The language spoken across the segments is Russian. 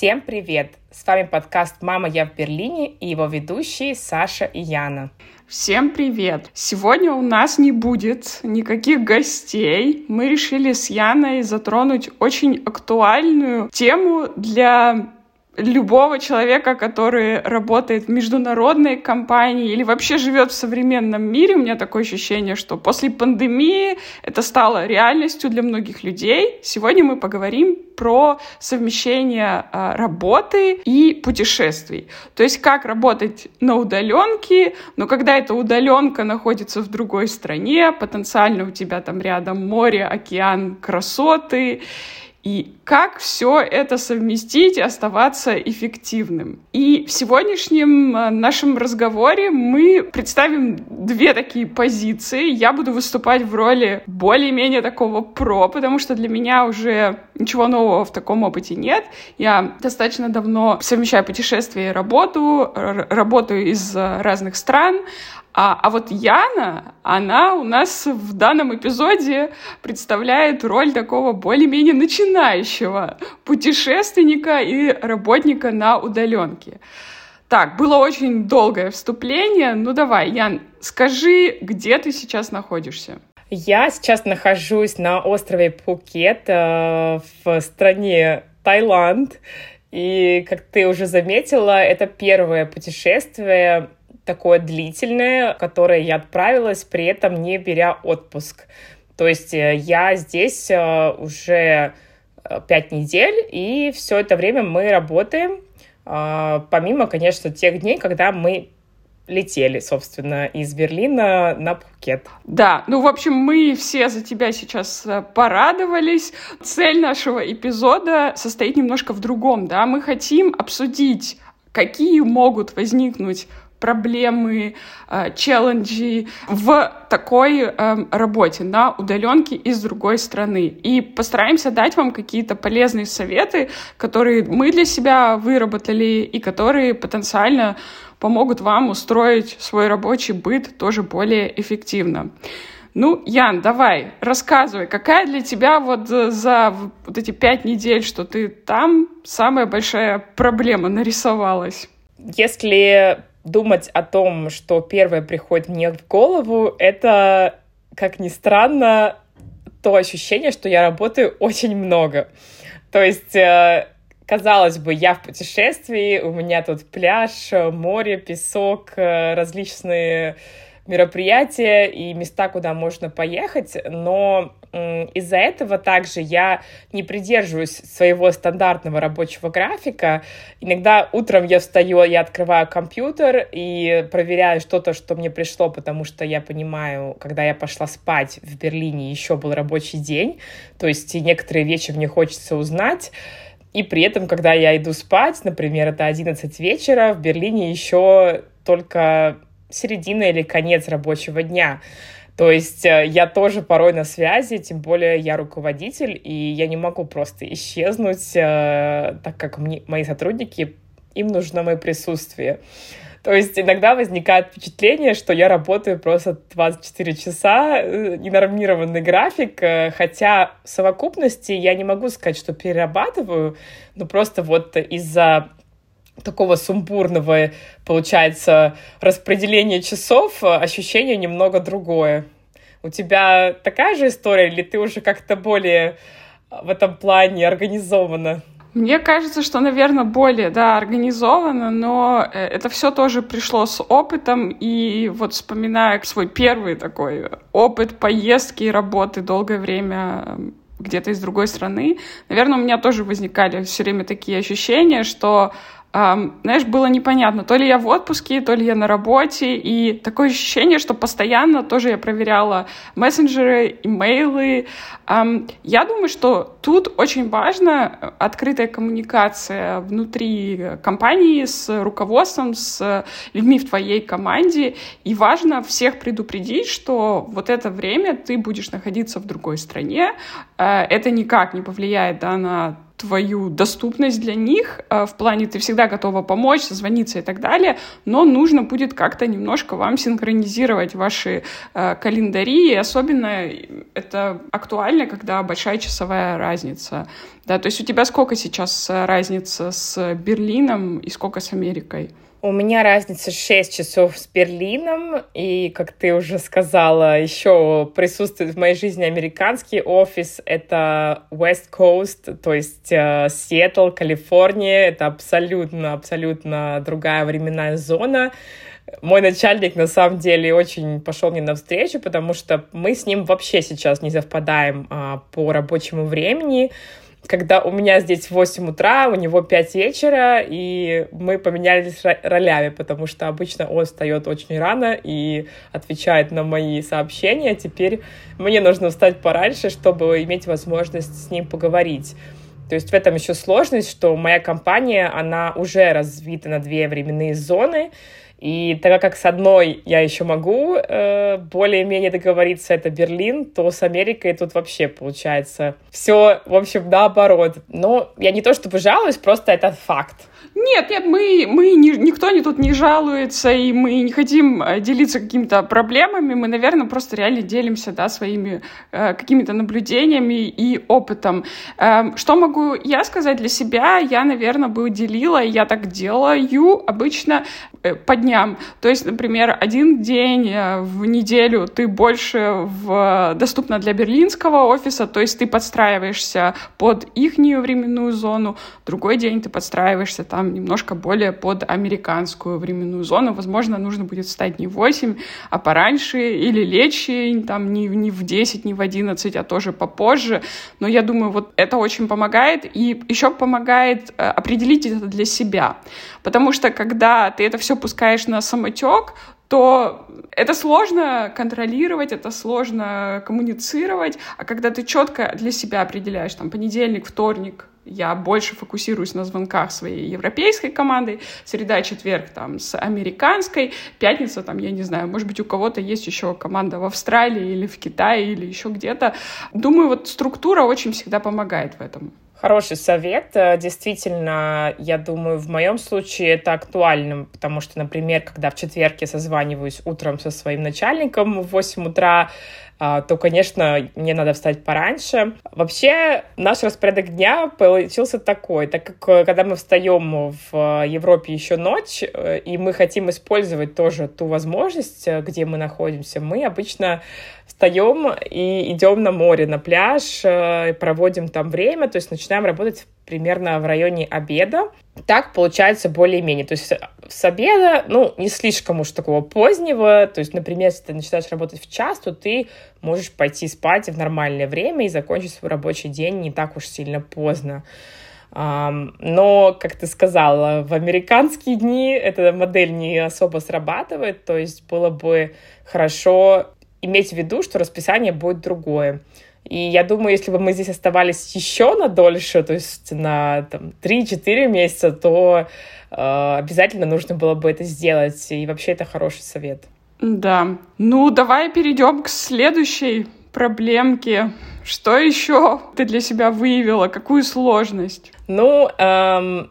Всем привет! С вами подкаст «Мама, я в Берлине» и его ведущие Саша и Яна. Всем привет! Сегодня у нас не будет никаких гостей. Мы решили с Яной затронуть очень актуальную тему для любого человека, который работает в международной компании или вообще живет в современном мире, у меня такое ощущение, что после пандемии это стало реальностью для многих людей. Сегодня мы поговорим про совмещение а, работы и путешествий. То есть как работать на удаленке, но когда эта удаленка находится в другой стране, потенциально у тебя там рядом море, океан, красоты, и как все это совместить и оставаться эффективным. И в сегодняшнем э, нашем разговоре мы представим две такие позиции. Я буду выступать в роли более-менее такого про, потому что для меня уже ничего нового в таком опыте нет. Я достаточно давно совмещаю путешествия и работу, работаю из э, разных стран, а, а вот Яна, она у нас в данном эпизоде представляет роль такого более-менее начинающего путешественника и работника на удаленке. Так, было очень долгое вступление. Ну давай, Ян, скажи, где ты сейчас находишься? Я сейчас нахожусь на острове Пукет э, в стране Таиланд. И, как ты уже заметила, это первое путешествие такое длительное, которое я отправилась, при этом не беря отпуск. То есть э, я здесь э, уже э, пять недель, и все это время мы работаем, помимо, конечно, тех дней, когда мы летели, собственно, из Берлина на Пхукет. Да, ну, в общем, мы все за тебя сейчас порадовались. Цель нашего эпизода состоит немножко в другом, да. Мы хотим обсудить, какие могут возникнуть проблемы, э, челленджи в такой э, работе на удаленке из другой страны. И постараемся дать вам какие-то полезные советы, которые мы для себя выработали и которые потенциально помогут вам устроить свой рабочий быт тоже более эффективно. Ну, Ян, давай, рассказывай, какая для тебя вот э, за вот эти пять недель, что ты там, самая большая проблема нарисовалась? Если думать о том, что первое приходит мне в голову, это, как ни странно, то ощущение, что я работаю очень много. То есть, э, казалось бы, я в путешествии, у меня тут пляж, море, песок, э, различные мероприятия и места, куда можно поехать, но из-за этого также я не придерживаюсь своего стандартного рабочего графика. Иногда утром я встаю, я открываю компьютер и проверяю что-то, что мне пришло, потому что я понимаю, когда я пошла спать в Берлине, еще был рабочий день, то есть некоторые вещи мне хочется узнать. И при этом, когда я иду спать, например, это 11 вечера, в Берлине еще только середина или конец рабочего дня. То есть э, я тоже порой на связи, тем более я руководитель, и я не могу просто исчезнуть, э, так как мне, мои сотрудники, им нужно мое присутствие. То есть иногда возникает впечатление, что я работаю просто 24 часа, э, ненормированный график, хотя в совокупности я не могу сказать, что перерабатываю, но просто вот из-за такого сумбурного, получается, распределения часов, ощущение немного другое. У тебя такая же история, или ты уже как-то более в этом плане организована? Мне кажется, что, наверное, более, да, организовано, но э, это все тоже пришло с опытом, и вот вспоминая свой первый такой опыт поездки и работы долгое время где-то из другой страны, наверное, у меня тоже возникали все время такие ощущения, что Um, знаешь, было непонятно, то ли я в отпуске, то ли я на работе, и такое ощущение, что постоянно тоже я проверяла мессенджеры, имейлы. Um, я думаю, что тут очень важна открытая коммуникация внутри компании с руководством, с людьми в твоей команде, и важно всех предупредить, что вот это время ты будешь находиться в другой стране, это никак не повлияет да, на твою доступность для них, э, в плане ты всегда готова помочь, созвониться и так далее, но нужно будет как-то немножко вам синхронизировать ваши э, календари, и особенно это актуально, когда большая часовая разница. Да, то есть у тебя сколько сейчас разница с Берлином и сколько с Америкой? У меня разница 6 часов с Берлином, и, как ты уже сказала, еще присутствует в моей жизни американский офис. Это West Coast, то есть э, Калифорния. Это абсолютно, абсолютно другая временная зона. Мой начальник, на самом деле, очень пошел мне навстречу, потому что мы с ним вообще сейчас не совпадаем а, по рабочему времени когда у меня здесь 8 утра, у него 5 вечера, и мы поменялись ролями, потому что обычно он встает очень рано и отвечает на мои сообщения. Теперь мне нужно встать пораньше, чтобы иметь возможность с ним поговорить. То есть в этом еще сложность, что моя компания, она уже развита на две временные зоны, и так как с одной я еще могу э, более-менее договориться, это Берлин, то с Америкой тут вообще получается все, в общем, наоборот. Но я не то чтобы жалуюсь, просто это факт. Нет, нет, мы, мы не, никто не тут не жалуется, и мы не хотим э, делиться какими-то проблемами, мы, наверное, просто реально делимся, да, своими э, какими-то наблюдениями и опытом. Э, что могу я сказать для себя? Я, наверное, бы делила, я так делаю обычно э, по дням. То есть, например, один день э, в неделю ты больше в, доступна для берлинского офиса, то есть ты подстраиваешься под их временную зону, другой день ты подстраиваешься там немножко более под американскую временную зону. Возможно, нужно будет встать не в 8, а пораньше, или лечь там не, не в 10, не в 11, а тоже попозже. Но я думаю, вот это очень помогает. И еще помогает э, определить это для себя. Потому что когда ты это все пускаешь на самотек, то это сложно контролировать, это сложно коммуницировать, а когда ты четко для себя определяешь, там, понедельник, вторник, я больше фокусируюсь на звонках своей европейской команды, среда, четверг там с американской, пятница там, я не знаю, может быть, у кого-то есть еще команда в Австралии или в Китае или еще где-то. Думаю, вот структура очень всегда помогает в этом. Хороший совет. Э, действительно, я думаю, в моем случае это актуально, потому что, например, когда в четверг я созваниваюсь утром со своим начальником в 8 утра, то, конечно, мне надо встать пораньше. Вообще, наш распорядок дня получился такой, так как э, когда мы встаем в Европе еще ночь, э, и мы хотим использовать тоже ту возможность, э, где мы находимся, мы обычно встаем и идем на море, на пляж, проводим там время, то есть начинаем работать примерно в районе обеда. Так получается более-менее. То есть с обеда, ну, не слишком уж такого позднего. То есть, например, если ты начинаешь работать в час, то ты можешь пойти спать в нормальное время и закончить свой рабочий день не так уж сильно поздно. Но, как ты сказала, в американские дни эта модель не особо срабатывает, то есть было бы хорошо иметь в виду, что расписание будет другое. И я думаю, если бы мы здесь оставались еще на дольше, то есть на там, 3-4 месяца, то э, обязательно нужно было бы это сделать. И вообще это хороший совет. Да. Ну, давай перейдем к следующей проблемке. Что еще ты для себя выявила? Какую сложность? Ну, эм,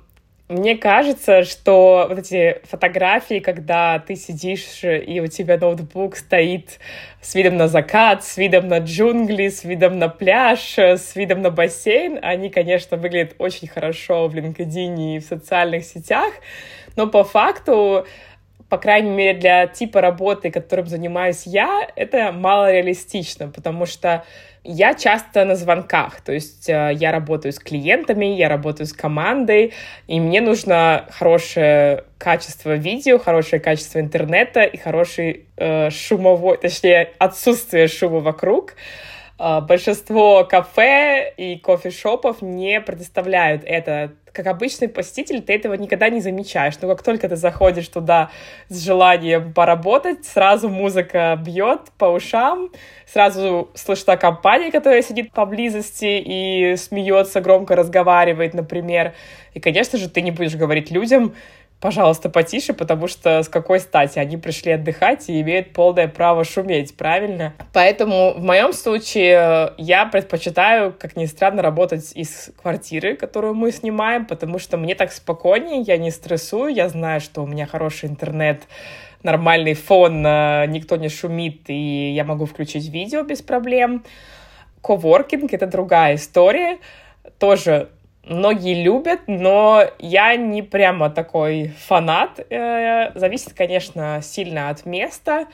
мне кажется, что вот эти фотографии, когда ты сидишь, и у тебя ноутбук стоит с видом на закат, с видом на джунгли, с видом на пляж, с видом на бассейн, они, конечно, выглядят очень хорошо в LinkedIn и в социальных сетях, но по факту по крайней мере, для типа работы, которым занимаюсь я, это мало реалистично, потому что я часто на звонках, то есть э, я работаю с клиентами, я работаю с командой, и мне нужно хорошее качество видео, хорошее качество интернета и хороший э, шумовой, точнее, отсутствие шума вокруг. Э, большинство кафе и кофешопов не предоставляют это как обычный посетитель, ты этого никогда не замечаешь. Но как только ты заходишь туда с желанием поработать, сразу музыка бьет по ушам, сразу слышна компания, которая сидит поблизости и смеется, громко разговаривает, например. И, конечно же, ты не будешь говорить людям, пожалуйста, потише, потому что с какой стати они пришли отдыхать и имеют полное право шуметь, правильно? Поэтому в моем случае я предпочитаю, как ни странно, работать из квартиры, которую мы снимаем, потому что мне так спокойнее, я не стрессую, я знаю, что у меня хороший интернет, нормальный фон, э, никто не шумит, и я могу включить видео без проблем. Коворкинг — это другая история, тоже многие любят, но я не прямо такой фанат. Э, зависит, конечно, сильно от места,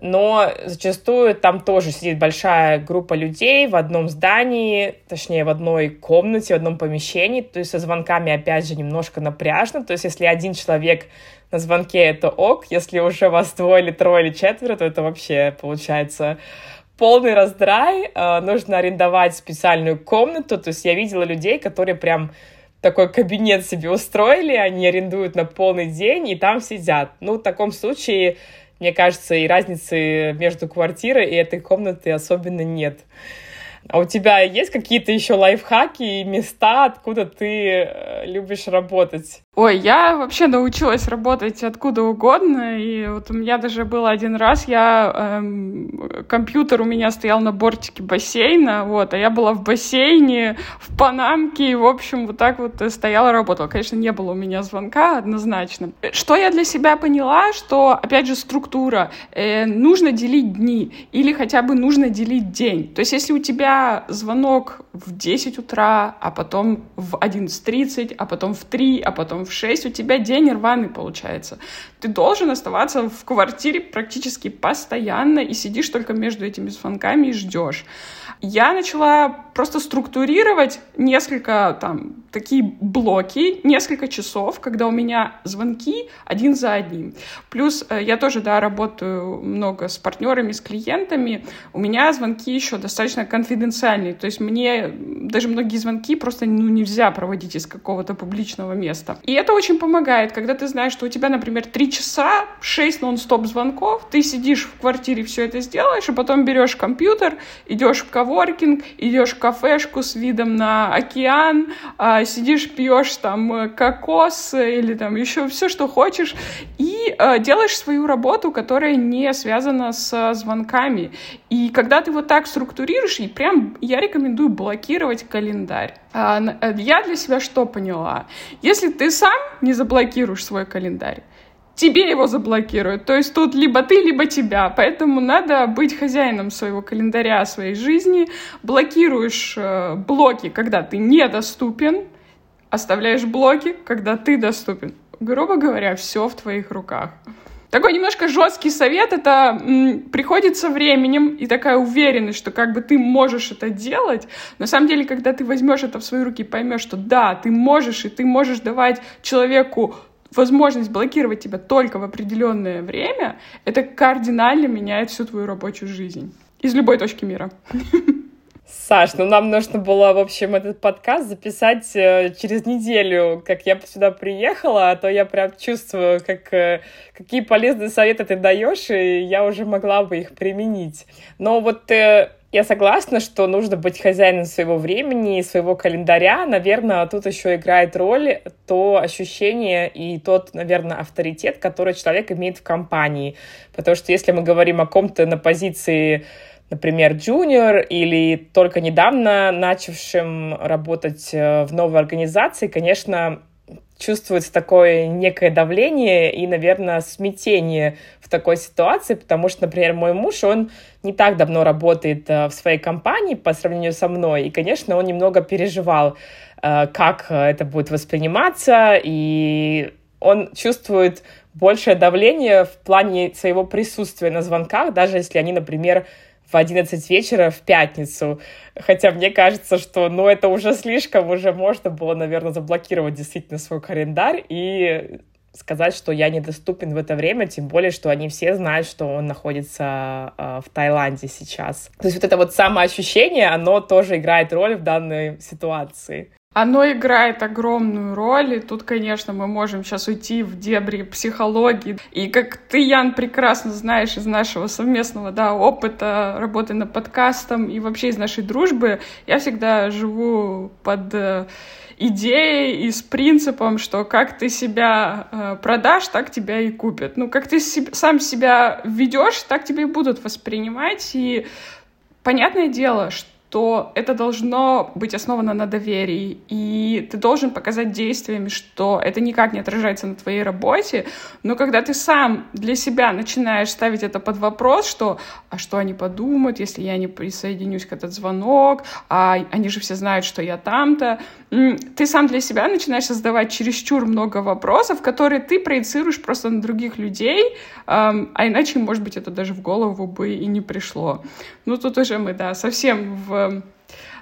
но зачастую там тоже сидит большая группа людей в одном здании, точнее, в одной комнате, в одном помещении, то есть со звонками, опять же, немножко напряжно, то есть если один человек на звонке, это ок, если уже вас двое или трое или четверо, то это вообще получается полный раздрай, э, нужно арендовать специальную комнату, то есть я видела людей, которые прям такой кабинет себе устроили, они арендуют на полный день и там сидят. Ну, в таком случае, мне кажется, и разницы между квартирой и этой комнатой особенно нет. А у тебя есть какие-то еще лайфхаки и места, откуда ты э, любишь работать? Ой, я вообще научилась работать откуда угодно, и вот у меня даже был один раз, я эм, компьютер у меня стоял на бортике бассейна, вот, а я была в бассейне, в Панамке, и, в общем, вот так вот стояла, работала. Конечно, не было у меня звонка однозначно. Что я для себя поняла, что, опять же, структура, э, нужно делить дни, или хотя бы нужно делить день. То есть, если у тебя звонок в 10 утра, а потом в 11.30, а потом в 3, а потом в 6, у тебя день рваный получается. Ты должен оставаться в квартире практически постоянно и сидишь только между этими звонками и ждешь я начала просто структурировать несколько там такие блоки, несколько часов, когда у меня звонки один за одним. Плюс э, я тоже, да, работаю много с партнерами, с клиентами. У меня звонки еще достаточно конфиденциальные. То есть мне даже многие звонки просто ну, нельзя проводить из какого-то публичного места. Это очень помогает, когда ты знаешь, что у тебя, например, три часа, шесть нон-стоп звонков, ты сидишь в квартире, все это сделаешь, и потом берешь компьютер, идешь в коворкинг, идешь в кафешку с видом на океан, а, сидишь, пьешь там э, кокос или там еще все, что хочешь, и а, делаешь свою работу, которая не связана с звонками. И когда ты вот так структурируешь, и прям я рекомендую блокировать календарь. А, э, я для себя что поняла? Если ты сам не заблокируешь свой календарь, тебе его заблокируют. То есть тут либо ты, либо тебя. Поэтому надо быть хозяином своего календаря, своей жизни. Блокируешь э, блоки, когда ты недоступен, оставляешь блоки, когда ты доступен. Грубо говоря, все в твоих руках. Такой немножко жесткий совет, это м, приходит со временем и такая уверенность, что как бы ты можешь это делать. На самом деле, когда ты возьмешь это в свои руки и поймешь, что да, ты можешь, и ты можешь давать человеку возможность блокировать тебя только в определенное время, это кардинально меняет всю твою рабочую жизнь. Из любой точки мира. Саш, ну нам нужно было, в общем, этот подкаст записать э, через неделю, как я сюда приехала, а то я прям чувствую, как, э, какие полезные советы ты даешь, и я уже могла бы их применить. Но вот э, я согласна, что нужно быть хозяином своего времени, своего календаря. Наверное, тут еще играет роль то ощущение и тот, наверное, авторитет, который человек имеет в компании. Потому что если мы говорим о ком-то на позиции например, джуниор или только недавно начавшим работать э, в новой организации, конечно, чувствуется такое некое давление и, наверное, смятение в такой ситуации, потому что, например, мой муж, он не так давно работает э, в своей компании по сравнению со мной, и, конечно, он немного переживал, э, как это будет восприниматься, и он чувствует большее давление в плане своего присутствия на звонках, даже если они, например, в 11 вечера в пятницу. Хотя мне кажется, что ну, это уже слишком, уже можно было, наверное, заблокировать действительно свой календарь и сказать, что я недоступен в это время, тем более, что они все знают, что он находится э, в Таиланде сейчас. То есть вот это вот самоощущение, оно тоже играет роль в данной ситуации. Оно играет огромную роль, и тут, конечно, мы можем сейчас уйти в дебри психологии. И как ты, Ян, прекрасно знаешь из нашего совместного да, опыта работы над подкастом и вообще из нашей дружбы, я всегда живу под э, идеей и с принципом, что как ты себя э, продашь, так тебя и купят. Ну, как ты сам себя ведешь, так тебя и будут воспринимать. И понятное дело, что то это должно быть основано на доверии, и ты должен показать действиями, что это никак не отражается на твоей работе, но когда ты сам для себя начинаешь ставить это под вопрос, что а что они подумают, если я не присоединюсь к этот звонок, а они же все знают, что я там-то, ты сам для себя начинаешь создавать чересчур много вопросов, которые ты проецируешь просто на других людей, а иначе, может быть, это даже в голову бы и не пришло. Ну, тут уже мы, да, совсем в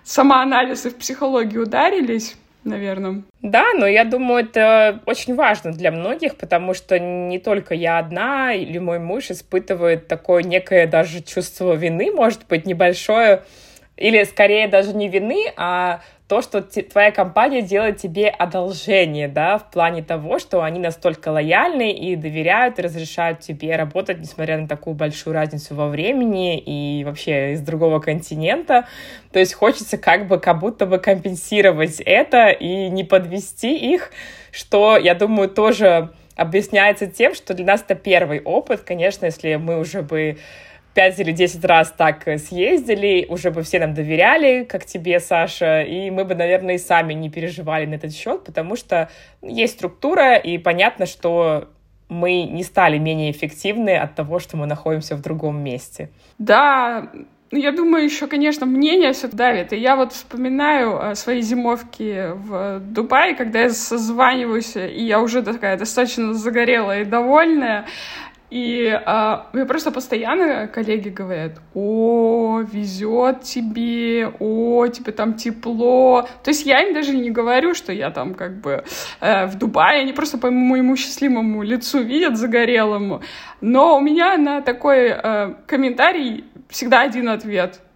самоанализ и в психологию ударились наверное. Да, но я думаю, это очень важно для многих, потому что не только я одна или мой муж испытывает такое некое даже чувство вины, может быть, небольшое, или скорее даже не вины, а то, что твоя компания делает тебе одолжение, да, в плане того, что они настолько лояльны и доверяют, и разрешают тебе работать, несмотря на такую большую разницу во времени и вообще из другого континента. То есть хочется как бы как будто бы компенсировать это и не подвести их, что, я думаю, тоже объясняется тем, что для нас это первый опыт. Конечно, если мы уже бы пять или десять раз так съездили, уже бы все нам доверяли, как тебе, Саша, и мы бы, наверное, и сами не переживали на этот счет, потому что есть структура, и понятно, что мы не стали менее эффективны от того, что мы находимся в другом месте. Да, ну, я думаю, еще, конечно, мнение все давит. И я вот вспоминаю э, свои зимовки в Дубае, когда я созваниваюсь, и я уже такая достаточно загорелая и довольная. И а, мне просто постоянно коллеги говорят, о, везет тебе, о, тебе там тепло. То есть я им даже не говорю, что я там как бы э, в Дубае, они просто по моему счастливому лицу видят загорелому. Но у меня на такой э, комментарий всегда один ответ —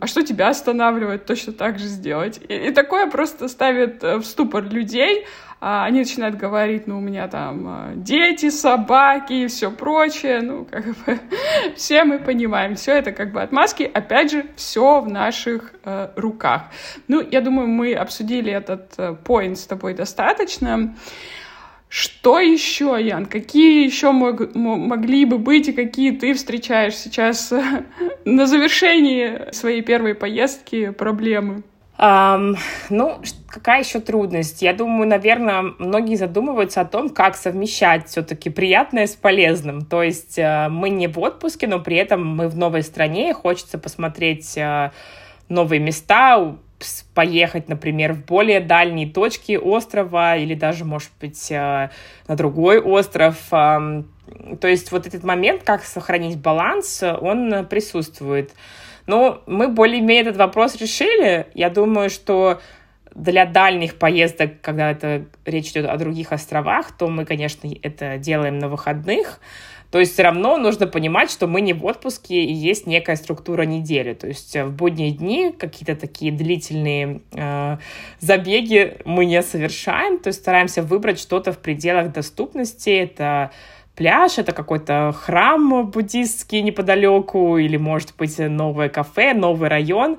а что тебя останавливает точно так же сделать? И, и такое просто ставит э, в ступор людей, а они начинают говорить, ну, у меня там а, дети, собаки и все прочее, ну, как бы, все мы понимаем, все это как бы отмазки, опять же, все в наших э, руках. Ну, я думаю, мы обсудили этот э, point с тобой достаточно. Что еще, Ян? Какие еще мог, могли бы быть и какие ты встречаешь сейчас на завершении своей первой поездки проблемы? Um, ну, какая еще трудность? Я думаю, наверное, многие задумываются о том, как совмещать все-таки приятное с полезным. То есть uh, мы не в отпуске, но при этом мы в новой стране, хочется посмотреть uh, новые места, поехать, например, в более дальние точки острова или даже, может быть, uh, на другой остров. То есть вот этот момент, как сохранить баланс, он присутствует. Но мы более-менее этот вопрос решили. Я думаю, что для дальних поездок, когда это речь идет о других островах, то мы, конечно, это делаем на выходных. То есть все равно нужно понимать, что мы не в отпуске и есть некая структура недели. То есть в будние дни какие-то такие длительные э, забеги мы не совершаем. То есть стараемся выбрать что-то в пределах доступности. Это пляж, это какой-то храм буддистский неподалеку, или, может быть, новое кафе, новый район.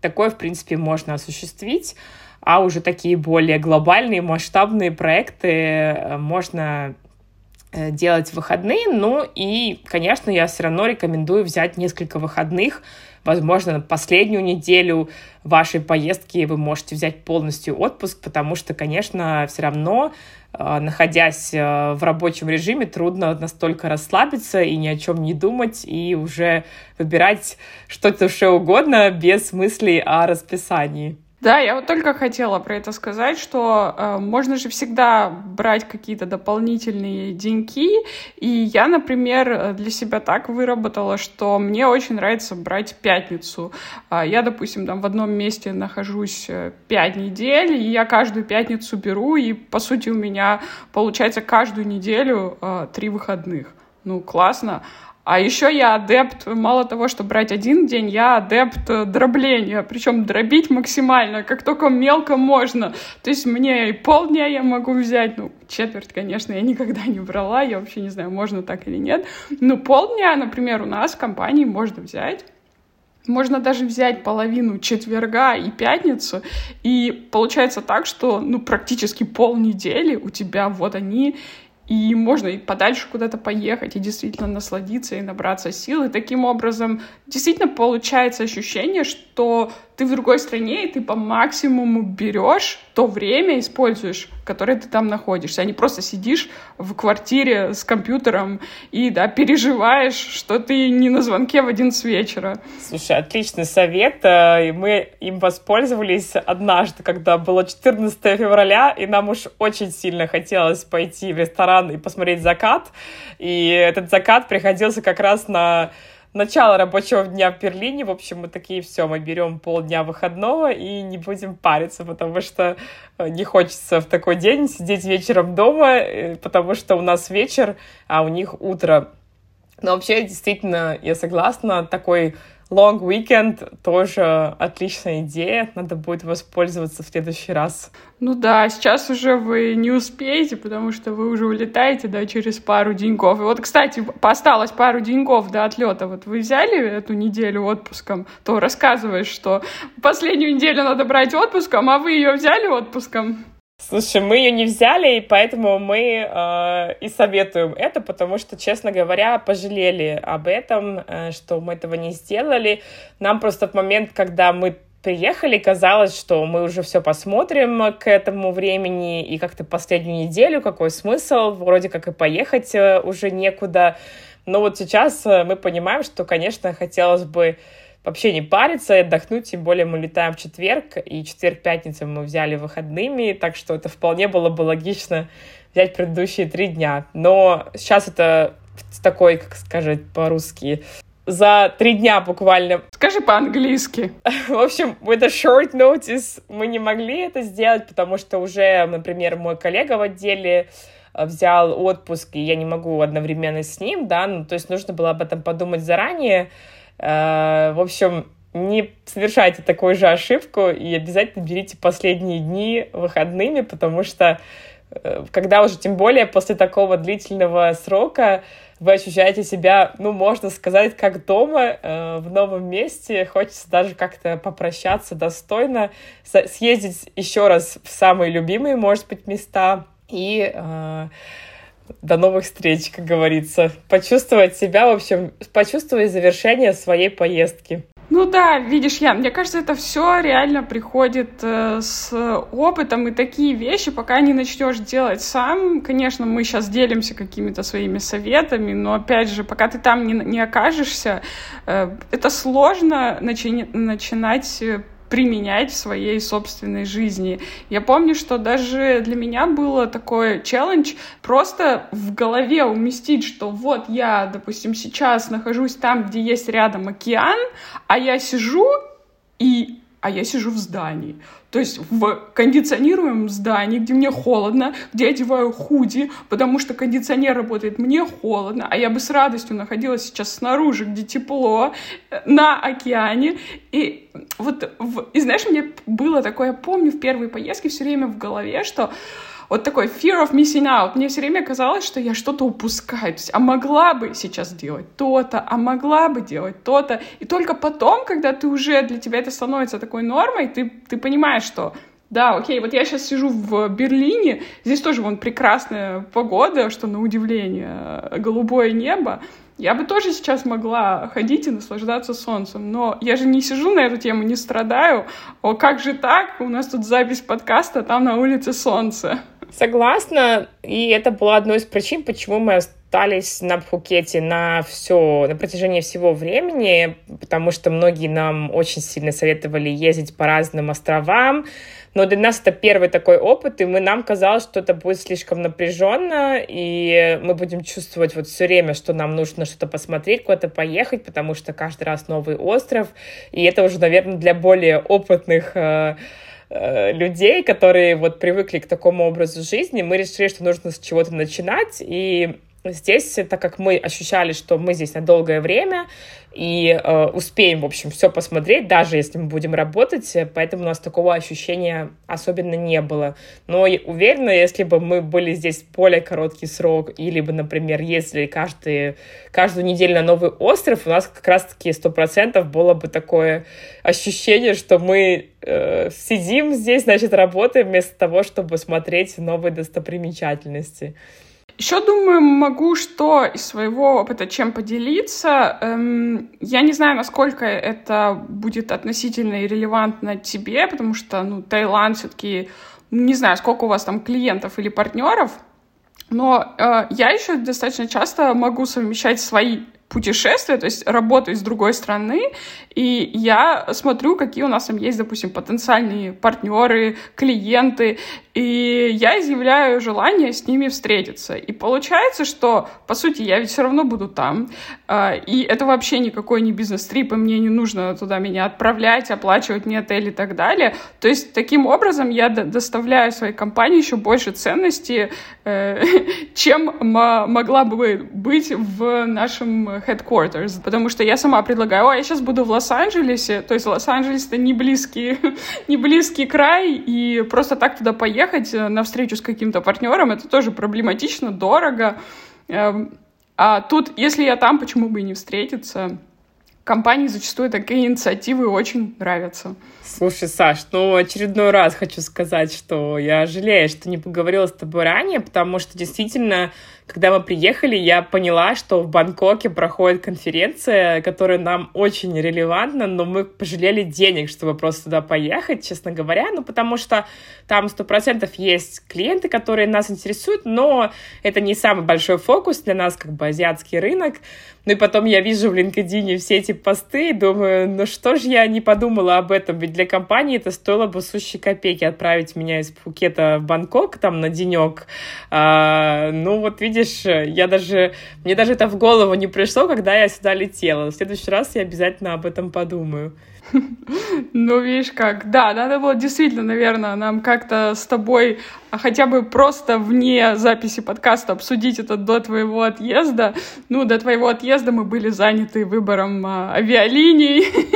Такое, в принципе, можно осуществить. А уже такие более глобальные, масштабные проекты э, можно э, делать выходные. Ну и, конечно, я все равно рекомендую взять несколько выходных. Возможно, последнюю неделю вашей поездки вы можете взять полностью отпуск, потому что, конечно, все равно а, находясь а, в рабочем режиме, трудно настолько расслабиться и ни о чем не думать, и уже выбирать что-то душе угодно без мыслей о расписании. Да, я вот только хотела про это сказать, что э, можно же всегда брать какие-то дополнительные деньги. И я, например, для себя так выработала, что мне очень нравится брать пятницу. Э, я, допустим, там в одном месте нахожусь э, пять недель, и я каждую пятницу беру, и, по сути, у меня получается каждую неделю э, три выходных. Ну, классно. А еще я адепт, мало того, что брать один день, я адепт дробления, причем дробить максимально, как только мелко можно. То есть мне и полдня я могу взять, ну, четверть, конечно, я никогда не брала, я вообще не знаю, можно так или нет. Но полдня, например, у нас в компании можно взять можно даже взять половину четверга и пятницу, и получается так, что ну, практически полнедели у тебя вот они, и можно и подальше куда-то поехать, и действительно насладиться, и набраться сил. И таким образом действительно получается ощущение, что ты в другой стране, и ты по максимуму берешь то время, используешь, которое ты там находишься, а не просто сидишь в квартире с компьютером и, да, переживаешь, что ты не на звонке в 11 вечера. Слушай, отличный совет. Э, и мы им воспользовались однажды, когда было 14 февраля, и нам уж очень сильно хотелось пойти в ресторан и посмотреть закат. И этот закат приходился как раз на начало рабочего дня в Берлине. В общем, мы такие, все, мы берем полдня выходного и не будем париться, потому что э, не хочется в такой день сидеть вечером дома, э, потому что у нас вечер, а у них утро. Но вообще, действительно, я согласна, такой long weekend тоже отличная идея. Надо будет воспользоваться в следующий раз. Ну да, сейчас уже вы не успеете, потому что вы уже улетаете, да, через пару деньков. И вот, кстати, осталось пару деньков до отлета. Вот вы взяли эту неделю отпуском, то рассказываешь, что последнюю неделю надо брать отпуском, а вы ее взяли отпуском. Слушай, мы ее не взяли, и поэтому мы э, и советуем это, потому что, честно говоря, пожалели об этом, э, что мы этого не сделали. Нам просто в момент, когда мы приехали, казалось, что мы уже все посмотрим к этому времени, и как-то последнюю неделю, какой смысл, вроде как и поехать э, уже некуда. Но вот сейчас э, мы понимаем, что, конечно, хотелось бы вообще не париться и отдохнуть, тем более мы летаем в четверг, и четверг-пятницу мы взяли выходными, так что это вполне было бы логично взять предыдущие три дня. Но сейчас это такой, как сказать по-русски, за три дня буквально. Скажи по-английски. В общем, with a short notice мы не могли это сделать, потому что уже, например, мой коллега в отделе э, взял отпуск, и я не могу одновременно с ним, да, ну, то есть нужно было об этом подумать заранее, в общем, не совершайте такую же ошибку и обязательно берите последние дни выходными, потому что э, когда уже, тем более, после такого длительного срока вы ощущаете себя, ну, можно сказать, как дома, э, в новом месте. Хочется даже как-то попрощаться достойно, съездить еще раз в самые любимые, может быть, места и э, до новых встреч, как говорится. Почувствовать себя, в общем, почувствовать завершение своей поездки. Ну да, видишь, Ян, мне кажется, это все реально приходит э, с опытом, и такие вещи, пока не начнешь делать сам, конечно, мы сейчас делимся какими-то своими советами, но опять же, пока ты там не, не окажешься, э, это сложно начи- начинать э, применять в своей собственной жизни. Я помню, что даже для меня было такой челлендж просто в голове уместить, что вот я, допустим, сейчас нахожусь там, где есть рядом океан, а я сижу и а я сижу в здании. То есть в кондиционируемом здании, где мне холодно, где я одеваю худи, потому что кондиционер работает, мне холодно, а я бы с радостью находилась сейчас снаружи, где тепло, э, на океане. И вот, в... и знаешь, мне было такое, я помню в первой поездке все время в голове, что вот такой fear of missing out. Мне все время казалось, что я что-то упускаю. То есть, а могла бы сейчас делать то-то, а могла бы делать то-то. И только потом, когда ты уже, для тебя это становится такой нормой, ты, ты понимаешь, что да, окей, вот я сейчас сижу в Берлине, здесь тоже вон прекрасная погода, что на удивление, голубое небо. Я бы тоже сейчас могла ходить и наслаждаться солнцем, но я же не сижу на эту тему, не страдаю. О, как же так? У нас тут запись подкаста, там на улице солнце. Согласна, и это была одной из причин, почему мы остались на Пхукете на все, на протяжении всего времени, потому что многие нам очень сильно советовали ездить по разным островам, но для нас это первый такой опыт, и мы, нам казалось, что это будет слишком напряженно, и мы будем чувствовать вот все время, что нам нужно что-то посмотреть, куда-то поехать, потому что каждый раз новый остров, и это уже, наверное, для более опытных э, Э, людей, которые вот привыкли к такому образу жизни, мы решили, что нужно с чего-то начинать, и Здесь, так как мы ощущали, что мы здесь на долгое время и э, успеем, в общем, все посмотреть, даже если мы будем работать, поэтому у нас такого ощущения особенно не было. Но уверена, если бы мы были здесь более короткий срок, или бы, например, ездили каждый, каждую неделю на новый остров, у нас как раз-таки сто процентов было бы такое ощущение, что мы э, сидим здесь, значит, работаем вместо того, чтобы смотреть новые достопримечательности. Еще думаю, могу что из своего опыта чем поделиться. Эм, я не знаю, насколько это будет относительно и релевантно тебе, потому что, ну, Таиланд все-таки, не знаю, сколько у вас там клиентов или партнеров, но э, я еще достаточно часто могу совмещать свои путешествия, то есть работаю из другой страны, и я смотрю, какие у нас там есть, допустим, потенциальные партнеры, клиенты, и я изъявляю желание с ними встретиться. И получается, что, по сути, я ведь все равно буду там, а, и это вообще никакой не бизнес-трип, и мне не нужно туда меня отправлять, оплачивать мне отель и так далее. То есть, таким образом я доставляю своей компании еще больше ценности, э, чем могла бы быть в нашем headquarters, потому что я сама предлагаю, о, я сейчас буду в Лос-Анджелесе, то есть Лос-Анджелес это не близкий, не близкий край, и просто так туда поехать э, на встречу с каким-то партнером, это тоже проблематично, дорого. Эм, а тут, если я там, почему бы и не встретиться? Компании зачастую такие инициативы очень нравятся. Слушай, Саш, ну очередной раз хочу сказать, что я жалею, что не поговорила с тобой ранее, потому что действительно когда мы приехали, я поняла, что в Бангкоке проходит конференция, которая нам очень релевантна, но мы пожалели денег, чтобы просто туда поехать, честно говоря, ну, потому что там сто процентов есть клиенты, которые нас интересуют, но это не самый большой фокус для нас, как бы азиатский рынок. Ну и потом я вижу в LinkedIn все эти посты и думаю, ну что же я не подумала об этом, ведь для компании это стоило бы сущие копейки отправить меня из Пхукета в Бангкок там на денек. А, ну вот видишь, видишь, я даже, мне даже это в голову не пришло, когда я сюда летела. В следующий раз я обязательно об этом подумаю. Ну, видишь как. Да, надо было действительно, наверное, нам как-то с тобой а хотя бы просто вне записи подкаста обсудить это до твоего отъезда. Ну, до твоего отъезда мы были заняты выбором а, авиалиний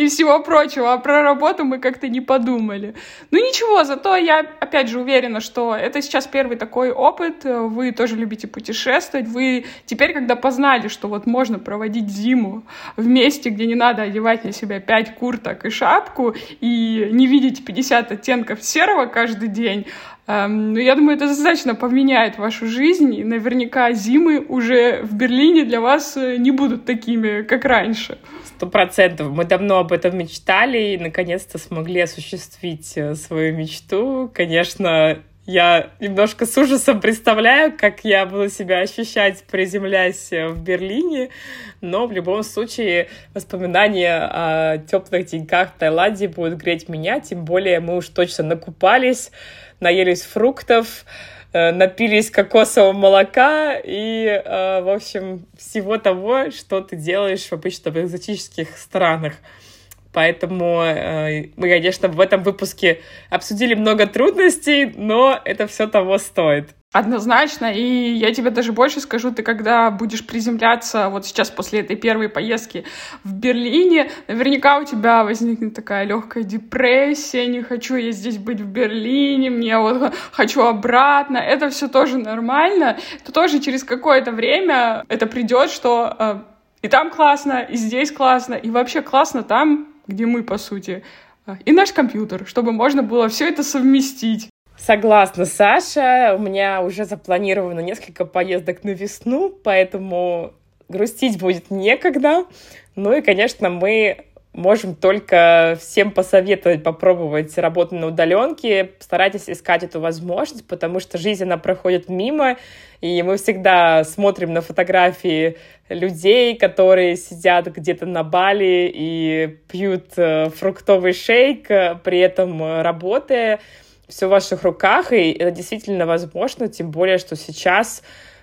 и всего прочего, а про работу мы как-то не подумали. Ну, ничего, зато я, опять же, уверена, что это сейчас первый такой опыт, вы тоже любите путешествовать, вы теперь, когда познали, что вот можно проводить зиму в месте, где не надо одевать на себя пять курток и шапку, и не видеть 50 оттенков серого каждый день, ну, я думаю, это достаточно поменяет вашу жизнь, и наверняка зимы уже в Берлине для вас э, не будут такими, как раньше. Сто процентов. Мы давно об этом мечтали и наконец-то смогли осуществить э, свою мечту. Конечно, я немножко с ужасом представляю, как я буду себя ощущать, приземляясь в Берлине, но в любом случае воспоминания о теплых деньках в Таиланде будут греть меня, тем более мы уж точно накупались, наелись фруктов, э, напились кокосового молока и, э, в общем, всего того, что ты делаешь обычно в экзотических странах. Поэтому э, мы, конечно, в этом выпуске обсудили много трудностей, но это все того стоит. Однозначно, и я тебе даже больше скажу, ты когда будешь приземляться вот сейчас после этой первой поездки в Берлине, наверняка у тебя возникнет такая легкая депрессия, не хочу я здесь быть в Берлине, мне вот хочу обратно, это все тоже нормально, то тоже через какое-то время это придет, что э, и там классно, и здесь классно, и вообще классно там, где мы, по сути, а, и наш компьютер, чтобы можно было все это совместить. Согласна, Саша. У меня уже запланировано несколько поездок на весну, поэтому грустить будет некогда. Ну и, конечно, мы можем только всем посоветовать попробовать работу на удаленке. Старайтесь искать эту возможность, потому что жизнь, она проходит мимо, и мы всегда смотрим на фотографии людей, которые сидят где-то на Бали и пьют э, фруктовый шейк, э, при этом э, работая. Все в ваших руках, и это действительно возможно, тем более, что сейчас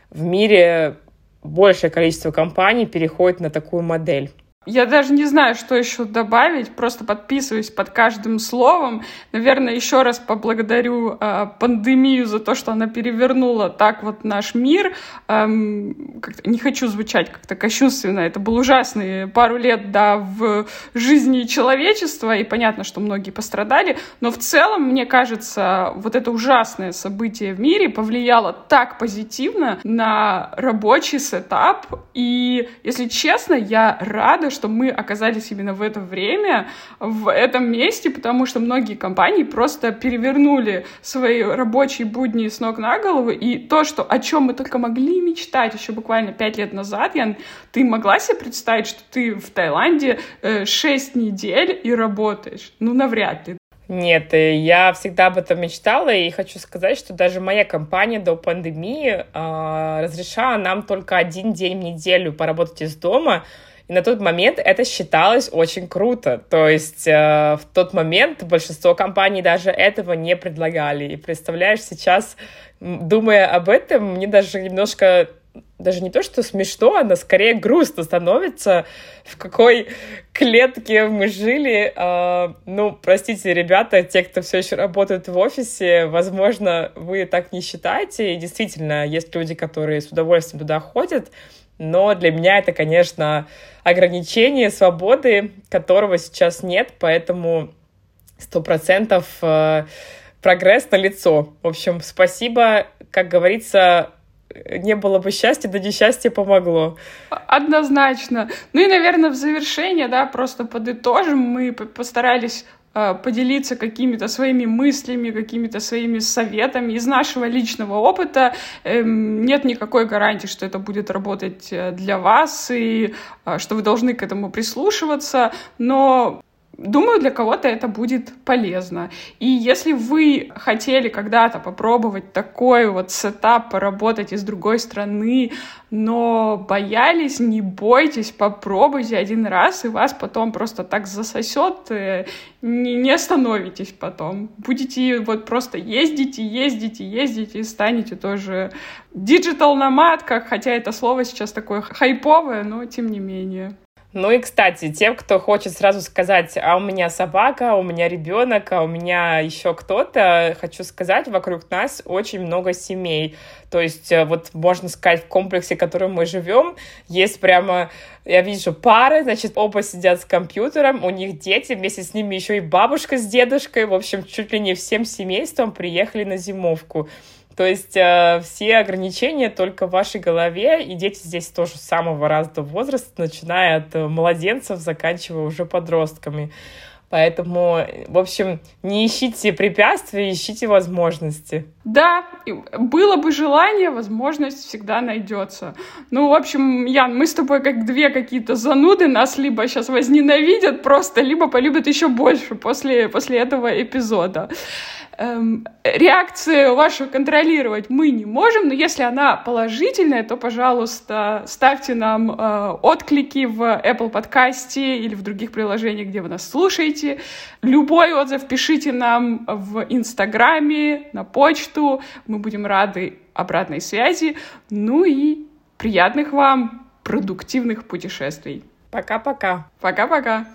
в мире большее количество компаний переходит на такую модель. Я даже не знаю, что еще добавить, просто подписываюсь под каждым словом. Наверное, еще раз поблагодарю э, пандемию за то, что она перевернула так вот наш мир. Эм, не хочу звучать как-то кощунственно, это был ужасный пару лет, да, в жизни человечества, и понятно, что многие пострадали, но в целом, мне кажется, вот это ужасное событие в мире повлияло так позитивно на рабочий сетап, и, если честно, я рада, что мы оказались именно в это время, в этом месте, потому что многие компании просто перевернули свои рабочие будни с ног на голову, и то, что, о чем мы только могли мечтать еще буквально пять лет назад, Ян, ты могла себе представить, что ты в Таиланде э, 6 недель и работаешь? Ну, навряд ли. Нет, э, я всегда об этом мечтала, и хочу сказать, что даже моя компания до пандемии э, разрешала нам только один день в неделю поработать из дома, и на тот момент это считалось очень круто. То есть э, в тот момент большинство компаний даже этого не предлагали. И представляешь, сейчас, думая об этом, мне даже немножко даже не то, что смешно, но скорее грустно становится, в какой клетке мы жили. А, ну, простите, ребята, те, кто все еще работает в офисе, возможно, вы так не считаете. И действительно, есть люди, которые с удовольствием туда ходят, но для меня это, конечно, ограничение свободы, которого сейчас нет, поэтому сто процентов э, прогресс на лицо. В общем, спасибо, как говорится, не было бы счастья, да несчастье помогло. Однозначно. Ну и, наверное, в завершение, да, просто подытожим, мы постарались поделиться какими-то своими мыслями, какими-то своими советами из нашего личного опыта. Эм, нет никакой гарантии, что это будет работать э, для вас и э, что вы должны к этому прислушиваться, но Думаю, для кого-то это будет полезно. И если вы хотели когда-то попробовать такой вот сетап, поработать из другой страны, но боялись, не бойтесь, попробуйте один раз, и вас потом просто так засосет, э, не, остановитесь потом. Будете вот просто ездить, ездить, ездить, и станете тоже digital nomad ах, хотя это слово сейчас такое хайповое, но тем не менее. Ну и, кстати, тем, кто хочет сразу сказать, а у меня собака, а у меня ребенок, а у меня еще кто-то, хочу сказать, вокруг нас очень много семей. То есть, э, вот можно сказать, в комплексе, в котором мы живем, есть прямо, я вижу пары, значит, оба сидят с компьютером, у них дети, вместе с ними еще и бабушка с дедушкой, в общем, чуть ли не всем семейством приехали на зимовку. То есть э, все ограничения только в вашей голове, и дети здесь тоже с самого разного возраста, начиная от э, младенцев, заканчивая уже подростками. Поэтому, в общем, не ищите препятствия, ищите возможности. Да, было бы желание, возможность всегда найдется. Ну, в общем, Ян, мы с тобой как две какие-то зануды, нас либо сейчас возненавидят просто, либо полюбят еще больше после, после этого эпизода. Эм, реакцию вашу контролировать мы не можем, но если она положительная, то, пожалуйста, ставьте нам э, отклики в Apple подкасте или в других приложениях, где вы нас слушаете. Любой отзыв пишите нам в Инстаграме, на почту. Мы будем рады обратной связи. Ну и приятных вам продуктивных путешествий. Пока-пока. Пока-пока.